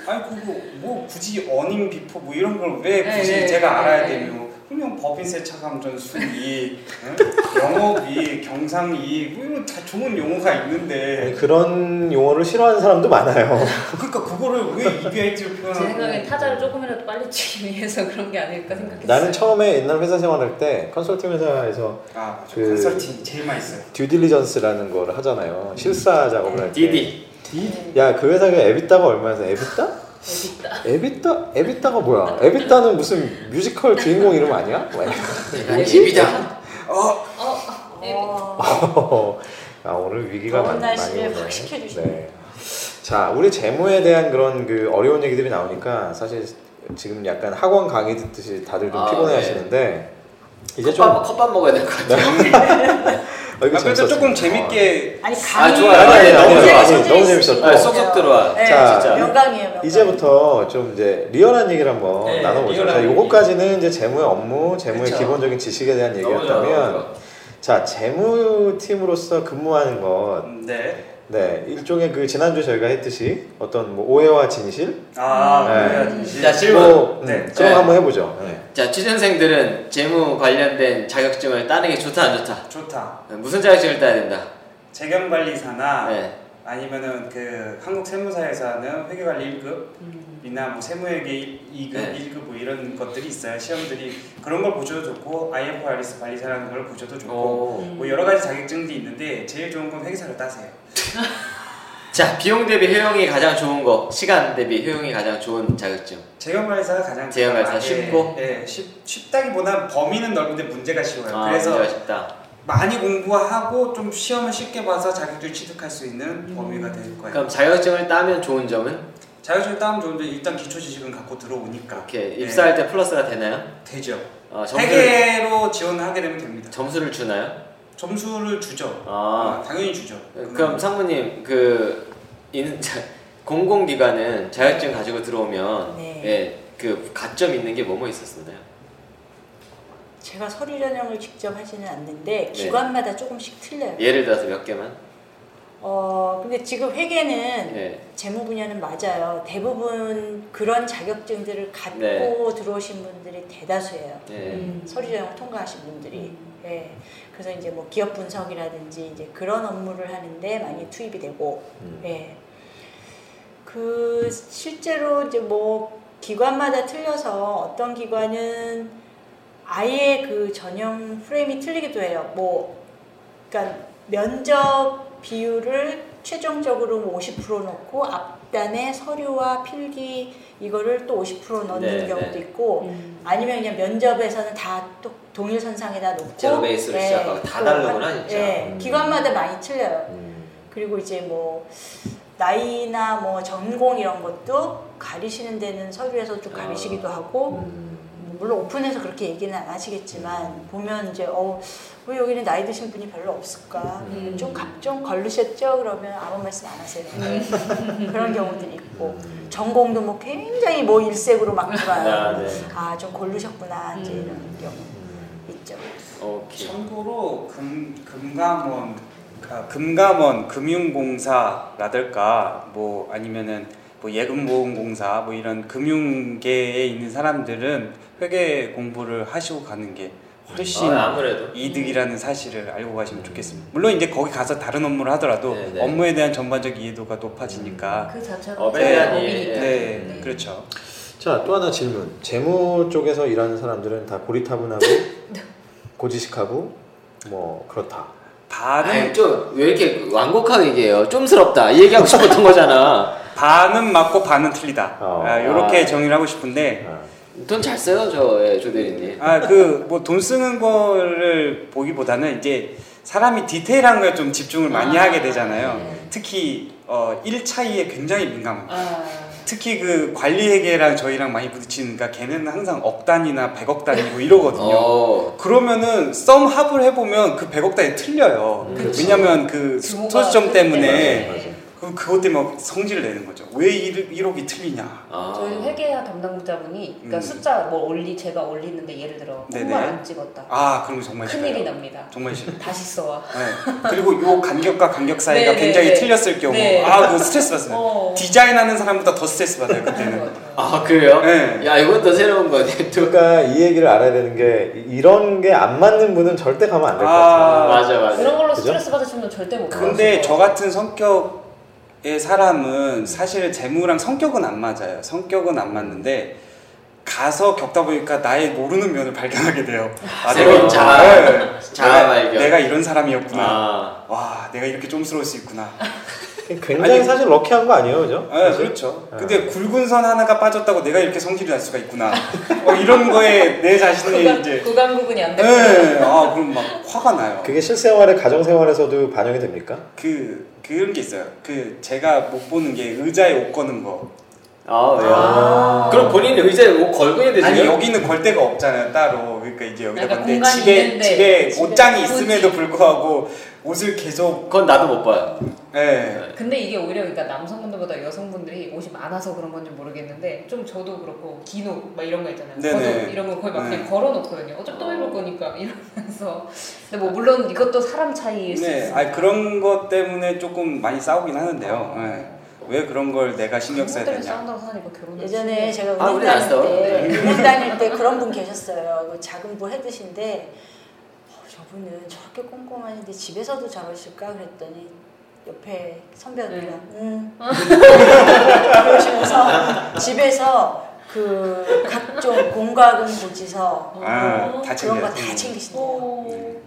아니 그거 뭐 굳이 earning before 뭐 이런 걸왜
네,
굳이
네,
제가
네,
알아야
네.
되며 그냥 법인세 차감전 수익, 응? 영업이익, 경상이익 뭐 이런 다 좋은 용어가 있는데
그런 용어를 싫어하는 사람도 많아요.
그러니까 그거를 왜 EBIT로
제
표현하고
생각엔 타자를 조금이라도 빨리 치기 위해서 그런 게 아닐까 생각했어요.
나는 처음에 옛날 회사 생활할 때 컨설팅 회사에서
아
그-
컨설팅 제일 많이 써요.
due diligence라는 거를 하잖아요. 실사 작업을 할 때.
DD.
야, 그 회사가 EBITDA가 얼마여서 EBITDA?
재밌다.
EBITDA? EBITDA가 뭐야? EBITDA는 무슨 뮤지컬 주인공 이름 아니야? 뭐 뭐지?
EBITDA.
어
어,
아, 오늘 위기가 많, 많이 오네.
네.
자, 우리 재무에 대한 그런 그 어려운 얘기들이 나오니까 사실 지금 약간 학원 강의 듣듯이 다들 좀
아,
피곤해
네.
하시는데 이제 좀
컵밥, 컵밥 먹어야 될 것 같아요.
어, 이거
아, 그래도 조금. 재밌게
아니
아,
강의
좋아요.
아니, 아니,
너무
아니,
재밌-
아니,
소질이
너무. 재밌었고.
아, 쏙쏙 들어와.
네,
자,
진짜.
명강이에요. 명강.
이제부터 좀 이제 리얼한 얘기를 한번
네,
나눠 보죠.
리얼한
자. 요거까지는 이제 재무의 업무, 재무의
그쵸.
기본적인 지식에 대한 얘기였다면, 자, 재무팀으로서 근무하는 것,
네.
네, 일종의 그 지난주 저희가 했듯이 어떤 뭐 오해와 진실,
아
네.
그래야지.
자, 질문.
뭐,
네.
음,
네.
거 한번 해보죠. 네.
자, 취준생들은 재무 관련된 자격증을 따는 게 좋다 안 좋다?
좋다.
무슨 자격증을 따야 된다?
재경관리사나
네.
아니면은 그 한국 세무사에서는 회계관리 1급
음.
이나 뭐 세무회계 2급,
네.
1급 뭐 이런 것들이 있어요. 시험들이 그런 걸 보셔도 좋고 IFRS 관리사라는 걸 보셔도 좋고
오.
뭐 여러 가지 자격증들이 있는데 제일 좋은 건 회계사를 따세요.
자, 비용 대비 효용이 가장 좋은 거, 시간 대비 효용이 가장 좋은 자격증.
재경관리사가 가장
재경관리사 쉽고?
예, 쉽, 쉽다기보다 범위는 넓은데 문제가 쉬워요.
아,
그래서
문제가 쉽다.
많이 공부하고 좀 시험을 쉽게 봐서 자격증 취득할 수 있는 범위가 될 거예요.
그럼 자격증을 따면 좋은 점은
자격증 따면 좋은데 일단 기초 지식은 갖고 들어오니까
이렇게
예,
입사할 때 플러스가 되나요?
되죠.
어,
회계로 지원을 하게 되면 됩니다.
점수를 주나요?
점수를 주죠.
아,
아, 당연히 주죠.
그럼 상무님 그 인, 자, 공공기관은 자격증 가지고 들어오면
네.
예, 그 가점 있는 게 뭐뭐 있었나요?
제가 서류 전형을 직접 하지는
네.
않는데 기관마다 조금씩 틀려요.
예를 들어서 몇 개만?
어 근데 지금 회계는
예.
재무 분야는 맞아요. 대부분 그런 자격증들을 갖고
네.
들어오신 분들이 대다수예요.
예.
음.
서류 전형 통과하신 분들이.
음.
예. 그래서 이제 뭐 기업 분석이라든지 이제 그런 업무를 하는데 많이 투입이 되고,
음.
예. 그 실제로 이제 뭐 기관마다 틀려서 어떤 기관은 아예 그 전형 프레임이 틀리기도 해요. 뭐 그러니까 면접 비율을 최종적으로 50% 넣고 앞단에 서류와 필기 이거를 또 50% 넣는
네,
경우도
네.
있고
음.
아니면 그냥 면접에서는 다 또 동일 선상에다 놓고
제로 베이스로 시작하고
다또
다르구나,
한-
진짜.
예,
음.
기관마다 많이 틀려요.
음.
그리고 이제 뭐 나이나 뭐 전공 이런 것도 가리시는 데는 서류에서 좀 가리시기도 하고
음.
물론 오픈해서 그렇게 얘기는 안 하시겠지만 보면 이제 어 왜 여기는 나이 드신 분이 별로 없을까?
음.
좀, 가- 좀 걸르셨죠? 그러면 아무 말씀 안 하세요. 그런 경우들이 있고. 전공도 뭐 굉장히 뭐 일색으로 막
아,
들어요.
네.
아좀 걸르셨구나. 이제
음.
이런 경우 있죠.
오케이.
참고로 금 금감원 아, 금감원 금융공사라든가 뭐 아니면은 뭐 예금보험공사 뭐 이런 금융계에 있는 사람들은 회계 공부를 하시고 가는 게 훨씬
아, 아무래도
이득이라는 사실을 알고 가시면 좋겠습니다. 물론 이제 거기 가서 다른 업무를 하더라도
네, 네.
업무에 대한 전반적 이해도가 높아지니까
그 자체가
업에
대한.
이해.
네,
네.
그렇죠.
자, 또 하나 질문. 재무 쪽에서 일하는 사람들은 다 고리타분하고 고지식하고 뭐 그렇다.
아니 좀왜 이렇게 완곡하게 얘기해요? 좀스럽다. 이 얘기하고 싶었던 거잖아.
반은 맞고 반은 틀리다.
어.
아, 이렇게
아.
정리를 하고 싶은데
아,
돈잘 써요, 저 예, 조대리님.
아 그 뭐 돈 쓰는 거를 보기보다는 이제 사람이 디테일한 거에 좀 집중을 많이
아.
하게 되잖아요. 특히 어 1차이에 굉장히 민감합니다.
아,
특히 그 관리회계랑 저희랑 많이 부딪히니까 걔는 항상 억 단위나 백억 단위고 이러거든요.
어,
그러면은 썸 합을 해보면 그 100억 단위 틀려요.
음,
그치.
왜냐면 그 소수점 때문에
때문에.
맞아, 맞아.
그 그것 때문에 막 성질을 내는 거죠. 왜 1, 1억이 틀리냐?
아.
저희 회계사 담당자분이 그러니까
음.
숫자 뭐 올리 제가 올리는데 예를 들어
네네.
콤마 안 찍었다.
아 그럼 정말
큰 일이
싫어요.
납니다.
정말 싫어.
다시 써와.
네. 그리고 요 간격과 간격 사이가
네, 네,
굉장히
네.
틀렸을 경우
네.
아 그거 스트레스 받습니다.
어.
디자인하는 사람보다 더 스트레스 받아요 그때는.
아
그래요?
네.
야 이것도 새로운 거네. 또.
그러니까 이 얘기를 알아야 되는 게 이- 이런 게 안 맞는 분은 절대 가면 안 될것
아,
같아요.
맞아 맞아.
그런 걸로
그죠?
스트레스 받으시면 절대 못
근데
가실 저것
같은 성격의 사람은 사실 재무랑 성격은 안 맞아요. 성격은 안 맞는데 가서 겪다 보니까 나의 모르는 면을 발견하게 돼요. 아,
새로운
내가-
자아.
네.
자아
내가-
발견.
내가 이런 사람이었구나.
아.
와, 내가 이렇게 좀스러울 수 있구나.
굉장히
아니,
사실 럭키한 거 아니에요, 그죠?
네, 그렇죠.
네.
근데 굵은 선 하나가 빠졌다고 내가 이렇게 성질이 날 수가 있구나. 어, 이런 거에 내 자신이
구간,
이제
구간 구분이 안 되고
네, 아 그럼 막 화가 나요.
그게 실생활에 가정 생활에서도 반영이 됩니까?
그 그런 게 있어요. 그 제가 못 보는 게 의자에 옷 거는 거.
아 왜요?
아.
그럼 본인이 의자에 뭐 걸고 있는데
아니
지금?
여기는 걸 데가 없잖아요 따로. 그러니까 이제 여기다 건데
공간이
집에
있는데,
집에 옷장이. 있음에도 불구하고 옷을 계속
그건 나도 못 봐요.
예.
근데 이게 오히려 그러니까 남성분들보다 여성분들이 옷이 많아서 그런 건지 모르겠는데 좀 저도 그렇고 긴 옷 막 이런 거 있잖아요.
네네.
겉옷 이런 거 거의 막
네.
그냥 걸어놓거든요. 어차피 또 입을 거니까 이러면서. 근데 뭐 물론 이것도 사람 차이일 수
네.
있어요.
아 그런 것 때문에 조금 많이 싸우긴 하는데요. 예. 왜 그런 걸 내가 신경 써야
때문에
되냐.
싸운다고 하니까 결혼.
예전에 제가
아,
은행
우리 안
다닐
싸워.
때
네.
은행 다닐 때 그런 분 계셨어요. 그 작은 부 헤드신데 어, 저분은 저렇게 꼼꼼하신데 집에서도 저러실까 그랬더니 옆에 선배들이랑
네.
음 그러시면서 집에서 그 각종 공과금 고지서
아, 뭐다
그런 거
챙겨야지.
다 챙기신대요.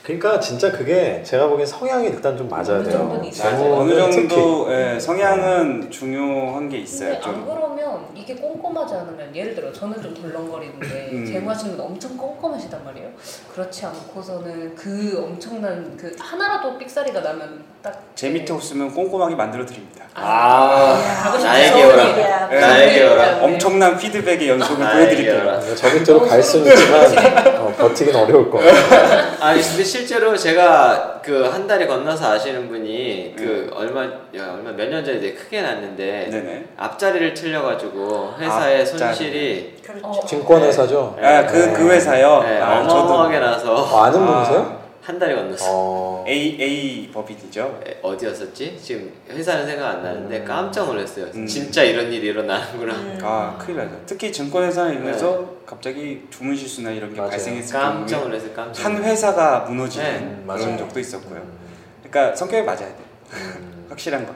오.
그러니까 진짜 그게 제가 보기엔 성향이 일단 좀 맞아야
어느
돼요.
정도는 있어요.
맞아요. 어느 정도. 예, 성향은 중요한 게 있어요.
근데 안
좀.
그러면 이게 꼼꼼하지 않으면 예를 들어 저는 좀 덜렁거리는데
음.
재무 하시는 분 엄청 꼼꼼하시단 말이에요. 그렇지 않고서는 그 엄청난 그 하나라도 삑사리가 나면 딱
제 밑에 없으면 꼼꼼하게 만들어 드립니다.
아,
싶은
나에게 오라.
네.
나에게 오라.
네.
엄청난 피드백의 연속을
아,
보여드릴게요.
알겠어요.
그러니까 저 밑으로 갈 수는 있지만 어, 버티긴 어려울 거예요.
아니 근데 실제로 제가 그 한 달에 건너서 아시는 분이 그 얼마 야, 얼마 몇 년 전에 되게 크게 났는데
네네.
앞자리를 틀려가지고 회사의
앞자리.
손실이
그렇죠.
어.
증권회사죠.
아, 그, 그 회사요?
네,
아,
어마어마하게
어,
나서
아는
아.
분이세요?
한 달에 건넜어.
어.
A, A 법인이죠.
에, 어디였었지? 지금 회사는 생각 안 나는데
음.
깜짝 놀랐어요.
음.
진짜 이런 일이 일어나는구나.
음.
아, 큰일 나죠. 특히 증권회사 이면서 갑자기 주문 실수나 이런 게
맞아요.
발생했을
깜짝 놀랐어요. 깜짝.
한. 회사가 무너지는
네,
음,
그런
맞아요.
적도 있었고요.
음.
그러니까 성격이 맞아야 돼.
음.
확실한 거.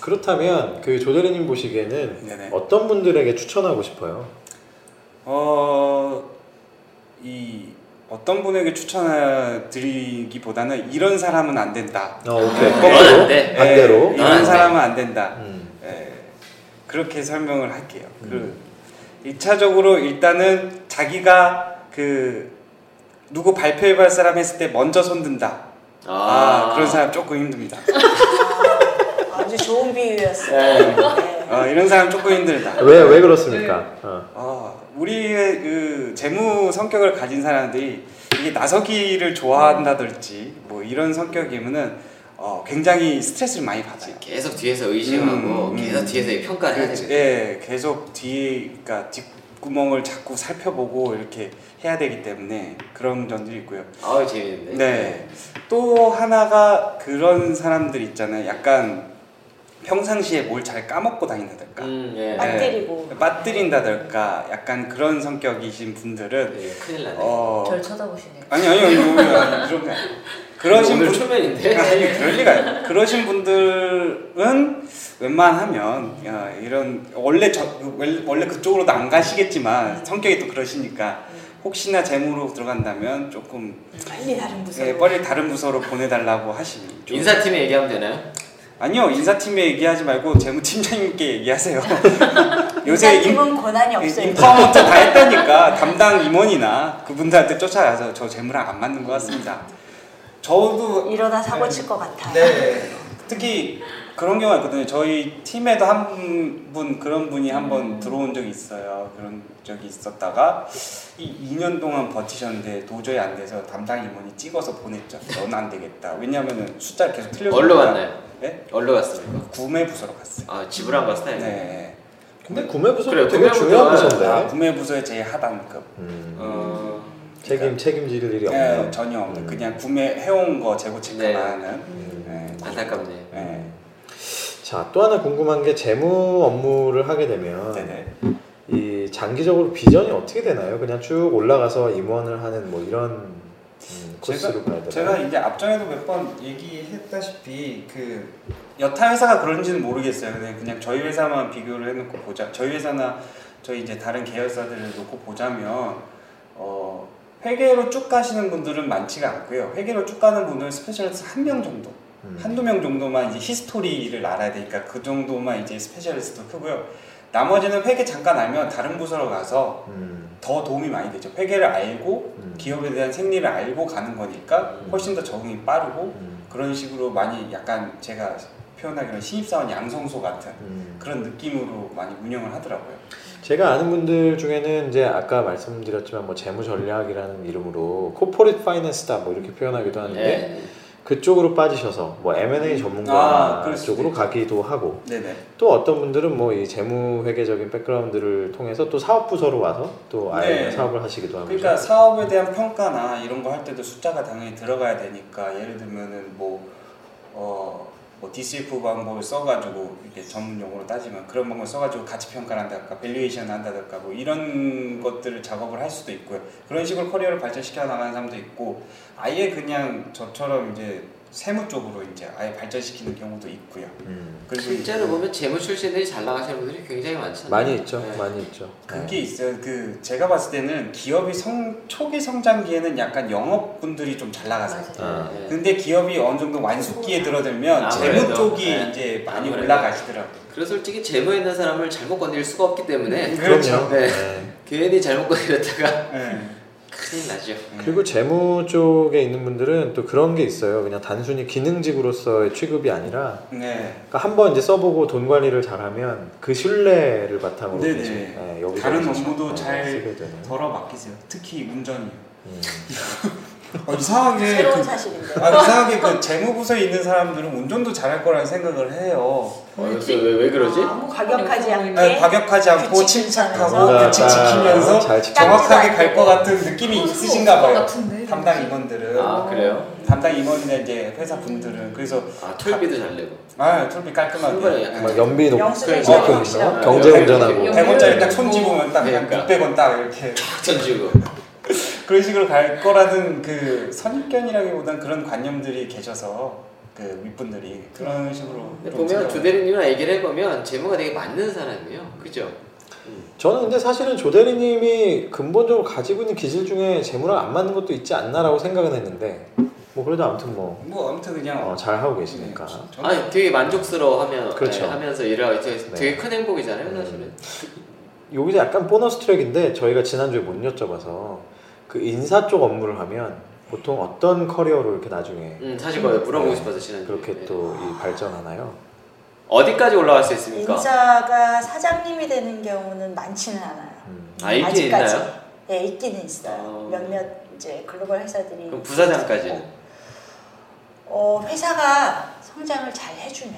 그렇다면 그 조대리님 보시기에는
네네.
어떤 분들에게 추천하고 싶어요?
어, 이 어떤 분에게 추천드리기보다는 이런 사람은 안 된다.
어, 오케이.
아,
거꾸로
안 돼.
반대로.
예,
안
이런
돼.
사람은 안 된다.
음.
예, 그렇게 설명을 할게요.
음.
그 1차적으로 일단은 자기가 그 누구 발표해 볼 사람 했을 때 먼저 손든다. 아, 그런 사람 조금 힘듭니다.
아, 아주 좋은 비유였어요.
네.
네.
어, 이런 사람 조금 힘들다.
왜, 왜 그렇습니까? 어.
어, 우리의 그 재무 성격을 가진 사람들이 이게 나서기를 좋아한다든지 뭐 이런 성격이면은 어, 굉장히 스트레스를 많이 받아요.
계속 뒤에서 의심하고
음, 음,
계속
음.
뒤에서 평가를 해야. 되거든.
예, 계속 뒤에 그러니까 뒷구멍을 자꾸 살펴보고 이렇게 해야 되기 때문에 그런 점들이 있고요.
아우 재밌는데.
네. 또 하나가 그런 사람들 있잖아요. 약간 평상시에 뭘 잘 까먹고 다닌다든가.
음, 예.
맞-
네.
빠뜨리고.
빠뜨린다든가 약간 그런 성격이신 분들은
네, 큰일 나네.
어
절 쳐다보시네요.
아니 아니 아니, 아니, 아니 그런 게. 그러신 분
초면인데.
아니 그럴 리가요. 그러신 분들은 웬만하면 야, 이런 원래 저 원래 그쪽으로도 안 가시겠지만 성격이 또 그러시니까 혹시나 재무로 들어간다면 조금
빨리 다른 부서.
예, 빨리 다른 부서로 보내달라고 하시면 좀-
인사팀에 얘기하면 되나요?
아니요 인사팀에 얘기하지 말고 재무팀장님께 얘기하세요. 요새 임,
권한이 없어요.
인파먼트 다 했다니까 담당 임원이나 그분들한테 쫓아가서 저 재무랑 안 맞는 것 같습니다. 저도
이러다 사고 칠 것 같아요.
네 특히 그런 경우가 있거든요. 저희 팀에도 한 분 그런 분이 한번 들어온 적이 있어요. 그런 적이 있었다가 이 2년 동안 버티셨는데 도저히 안 돼서 담당 임원이 찍어서 보냈죠. 넌 안 되겠다. 왜냐면은 숫자를 계속 틀려.
얼로 갔나요?
네?
얼로 갔습니까?
구매 부서로 갔어요.
아안 갔어요?
네.
근데 구매 부서
그래,
되게
구매
중요한 부서인데.
아, 구매 부서의 제 하단급.
음,
어...
책임 책임질 일이
네,
없네.
전혀 없는
음.
그냥 구매 해온 거 재고 체크만
네.
하는.
음.
네, 그
안타깝네.
네.
자, 또 하나 궁금한 게 재무 업무를 하게 되면
네네.
이 장기적으로 비전이 어떻게 되나요? 그냥 쭉 올라가서 임원을 하는 뭐 이런 음, 코스로 가야 되나요?
제가 이제 앞전에도 몇 번 얘기했다시피 그 여타 회사가 그런지는 모르겠어요. 그냥 그냥 저희 회사만 비교를 해놓고 보자. 저희 회사나 저희 이제 다른 계열사들을 놓고 보자면 어 회계로 쭉 가시는 분들은 많지가 않고요. 회계로 쭉 가는 분들은 specialist 한 명 정도,
음.
한두 명 정도만 이제 history를 알아야 되니까 그 정도만 이제 specialist 크고요. 나머지는 회계 잠깐 알면 다른 부서로 가서
음,
더 도움이 많이 되죠. 회계를 알고
음.
기업에 대한 생리를 알고 가는 거니까 훨씬 더 적응이 빠르고
음,
그런 식으로 많이 약간 제가 표현하기로는 신입사원 양성소 같은
음.
그런 느낌으로 많이 운영을 하더라고요.
제가 아는 분들 중에는 이제 아까 말씀드렸지만 뭐 재무 전략이라는 이름으로 코퍼릿 파이낸스다 뭐 이렇게 표현하기도 하는데
네.
그쪽으로 빠지셔서 뭐 M&A 전문가
아,
쪽으로. 가기도 하고
네네.
또 어떤 분들은 뭐 이 재무 회계적인 백그라운드를 통해서 또 사업 부서로 와서 또 아예
네.
사업을 하시기도 하고
그러니까 사업에 대한 평가나 이런 거 할 때도 숫자가 당연히 들어가야 되니까 예를 들면은 뭐 어, 뭐 DCF 방법을 써가지고 이렇게 전문 용어로 따지면 그런 방법을 써가지고 가치 평가를 한다든가 valuation 한다든가 뭐 이런 것들을 작업을 할 수도 있고요. 그런 식으로 커리어를 발전시켜 나가는 사람도 있고 아예 그냥 저처럼 이제 세무 쪽으로 이제 아예 발전시키는 경우도 있고요.
음,
실제로 보면 재무 출신들이 잘 나가시는 분들이 굉장히 많잖아요.
많이 있죠,
네.
많이 있죠.
그게 있어요. 그 제가 봤을 때는 기업이 성 초기 성장기에는 약간 영업 분들이 좀 잘 나가세요.
아.
네.
근데 기업이 어느 정도 완숙기에 들어들면
아무래도,
재무 쪽이
네.
이제 많이
아무래도.
올라가시더라고요.
그리고 솔직히 재무에 있는 사람을 잘못 건드릴 수가 없기 때문에
그렇죠.
그럼요.
네.
네.
괜히 잘못 건드렸다가
네.
큰일 나죠.
그리고 재무 쪽에 있는 분들은 또 그런 게 있어요. 그냥 단순히 기능직으로서의 취급이 아니라
네.
그러니까 한번 이제 써보고 돈 관리를 잘하면 그 신뢰를 바탕으로
네네.
이제 네, 여기저기서
다른
잘,
업무도
네,
잘. 덜어 맡기세요. 특히 운전이요.
음.
어, 이상하게
새로운
그,
사실인데.
아, 이상하게 그 재무부서에 있는 사람들은 운전도 잘할 거라는 생각을 해요.
어, 왜, 왜, 왜 그러지?
너무 과격하지 않게
네, 과격하지 않고
규칙
침착하고
지키면서.
규칙 지키면서
잘 지켜.
정확하게. 갈 것 같은 느낌이 있으신가 봐요.
같은데,
담당 임원들은
아 그래요?
담당 임원이나 이제 회사 분들은 그래서
아 톨비도 잘 내고.
아 톨비 깔끔하게
약간
막 연비 높
영수증
적혀
시작하고
있어.
시작하고.
경제 운전하고.
영-
100원짜리 딱 손 집으면 딱 그냥
그러니까.
600원 딱 이렇게
탁 던지고.
그런 식으로 갈 거라는 그 선입견이라기보단 그런 관념들이 계셔서 그 윗분들이 그런 식으로
보면 조대리님이랑 얘기를 해보면 재무가 되게 맞는 사람이에요. 그죠?
저는 근데 사실은 조대리님이 근본적으로 가지고 있는 기질 중에 재무랑 안 맞는 것도 있지 않나라고 생각은 했는데 뭐 그래도 아무튼
뭐뭐 아무튼 그냥
어, 잘 하고 계시니까.
네, 저는
아니 되게 만족스러워하면
그렇죠.
네, 하면서 일을 하고 되게,
네.
되게 큰 행복이잖아요, 사실은.
여기서 약간 보너스 트랙인데 저희가 지난주에 못 여쭤봐서 그 인사 쪽 업무를 하면 보통 어떤 커리어로 이렇게 나중에
음 사실 그거 물어보고
네.
싶어서 지난
그렇게 또이 발전하나요?
어디까지 올라갈 수 있습니까?
인사가 사장님이 되는 경우는 많지는 않아요.
음.
아 있긴
아직까지.
있나요?
네, 있기는 있어요.
아.
몇몇 이제 글로벌 회사들이
그럼 부사장까지는?
어, 회사가 성장을 잘 해주면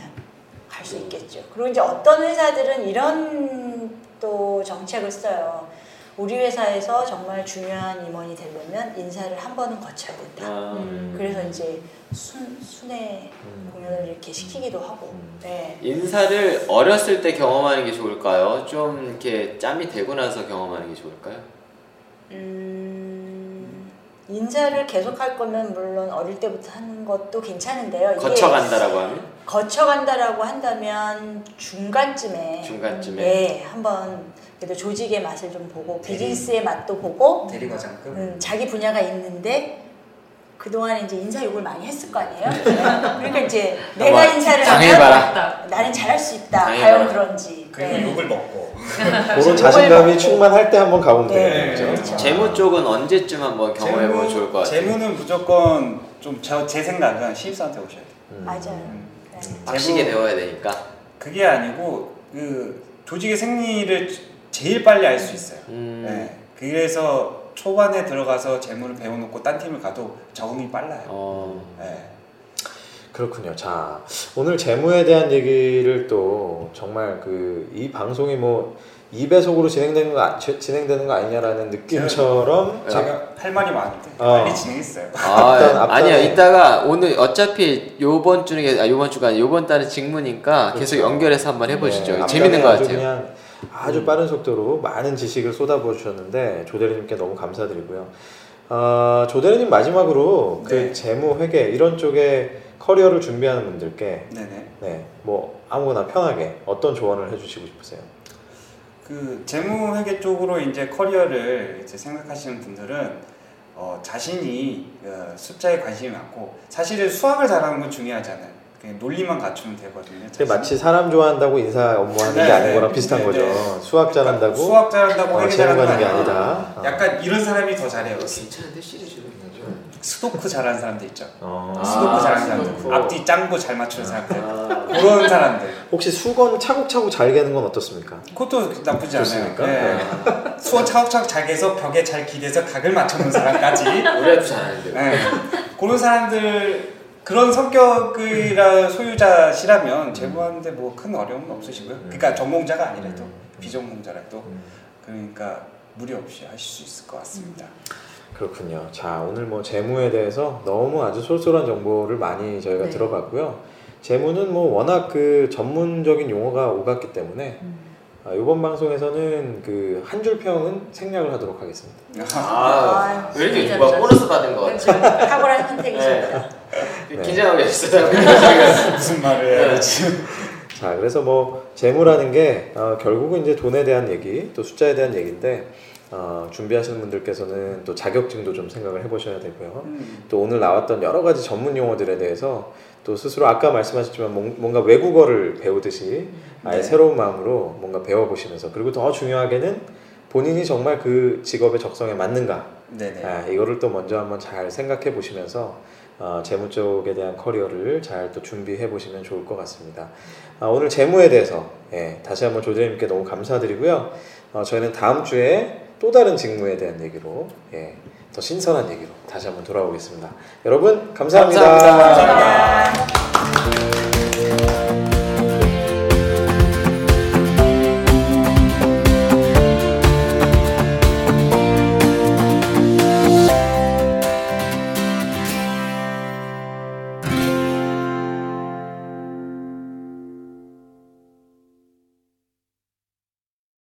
갈
음.
수 있겠죠. 그리고 이제 어떤 회사들은 이런 또 정책을 써요. 우리 회사에서 정말 중요한 임원이 되려면 인사를 한 번은 거쳐야 된다.
아,
음.
그래서 이제 순, 순회
음.
공연을 이렇게 시키기도 하고.
음.
네.
인사를 어렸을 때 경험하는 게 좋을까요? 좀 이렇게 짬이 되고 나서 경험하는 게 좋을까요?
음, 인사를 계속 할 거면 물론 어릴 때부터 하는 것도 괜찮은데요.
거쳐간다라고 하면
거쳐간다라고 한다면 중간쯤에
중간쯤에
네, 한번 그래도 조직의 맛을 좀 보고
대리.
비즈니스의 맛도 보고
대리과장급
음, 자기 분야가 있는데 그동안 이제 인사 욕을 많이 했을 거 아니에요? 그러니까 이제 내가
한번
인사를
당해봐라.
하면 나는 잘할 수 있다.
당해봐라.
과연 그런지.
그리고
네.
욕을 먹고
그런 자신감이
먹고.
충만할 때 한번 가보면
네,
되겠네요.
그렇죠.
그죠?
재무 쪽은 언제쯤 한번 경험해보면 좋을 것 같아요.
재무는 무조건 좀제 생각은 신입사한테 오셔야 돼요.
음.
맞아요.
음.
네.
빡시게 배워야 되니까.
그게 아니고 그 조직의 생리를 제일 빨리 알 수 있어요.
음.
네. 그래서 초반에 들어가서 재무를 배워놓고 딴 팀을 가도 적응이 빨라요.
어.
네.
그렇군요. 자, 오늘 재무에 대한 얘기를 또 정말 그 이 방송이 뭐 2배속으로 진행되는 거 아- 지- 진행되는 거 아니냐라는 느낌처럼
제가 할 말이 많은데
어.
빨리 진행했어요.
아,
앞단에-
아니야. 이따가 오늘 어차피 요번 주에 아 요번 주가 아니라 요번 달은 직무니까 계속
그렇죠.
연결해서 한번 해보시죠.
네,
재밌는 것 같아요.
아주 빠른 속도로 많은 지식을 쏟아부어 주셨는데 조대리님께 너무 감사드리고요. 어, 조대리님 마지막으로 그
네.
재무 회계 이런 쪽에 커리어를 준비하는 분들께
네네.
네, 뭐 아무거나 편하게 어떤 조언을 해주시고 싶으세요?
그 재무 회계 쪽으로 이제 커리어를 이제 생각하시는 분들은 어, 자신이 어, 숫자에 관심이 많고 사실은 수학을 잘하는 건 중요하잖아요. 그냥 논리만 갖추면 되거든요.
그게 마치 사람 좋아한다고 인사 업무하는
네,
게 아닌
네.
거랑 비슷한
네,
거죠.
네.
수학 잘한다고
수학 잘한다고
어,
회계
재무
잘하는
게. 아니다. 어.
약간 이런 사람이 더 잘해요.
괜찮은데 시리즈로
수도크 잘하는 사람들 있죠.
어.
아,
수도크 잘하는 사람들. 앞뒤 짱구 잘 맞추는 사람들,
아.
그런 사람들.
혹시 수건 차곡차곡 잘 개는 건 어떻습니까?
그것도 나쁘지 않아요.
좋습니까?
네. 수원 차곡차곡 잘 개서 벽에 잘 기대서 각을 맞춰놓은 사람까지.
우리도 잘하는데.
네. 그런 사람들 그런 성격이라 소유자시라면 제보하는데 뭐 큰 어려움은 없으시고요. 그러니까 전공자가 아니라도
음.
비전공자라도 그러니까 무리 없이 하실 수 있을 것 같습니다.
그렇군요. 자, 오늘 뭐 재무에 대해서 너무 아주 쏠쏠한 정보를 많이 저희가
네.
들어봤고요. 재무는 뭐 워낙 그 전문적인 용어가 오갔기 때문에 아, 이번 방송에서는 그 한 줄 평은 생략을 하도록 하겠습니다.
아, 왜 이렇게 누가. 보너스 받은 거 같아?
그렇죠. 탁월한 선택이십니다.
네.
긴장하고 있어요. 지금.
무슨 말을 해야 되지?
자, 그래서 뭐 재무라는 게 어, 결국은 이제 돈에 대한 얘기, 또 숫자에 대한 얘기인데 어, 준비하시는 분들께서는 또 자격증도 좀 생각을 해보셔야 되고요.
음,
또 오늘 나왔던 여러 가지 전문 용어들에 대해서 또 스스로 아까 말씀하셨지만 뭔- 뭔가 외국어를 배우듯이 아예
네.
새로운 마음으로 뭔가 배워보시면서 그리고 더 중요하게는 본인이 정말 그 직업의 적성에 맞는가
네네.
아, 이거를 또 먼저 한번 잘 생각해 보시면서 어, 재무 쪽에 대한 커리어를 잘 또 준비해 보시면 좋을 것 같습니다. 아, 오늘 재무에 대해서 예, 다시 한번 조대님께 너무 감사드리고요. 어, 저희는 다음 주에 또 다른 직무에 대한 얘기로 예, 더 신선한 얘기로 다시 한번 돌아오겠습니다. 여러분 감사합니다.
감사합니다.
감사합니다.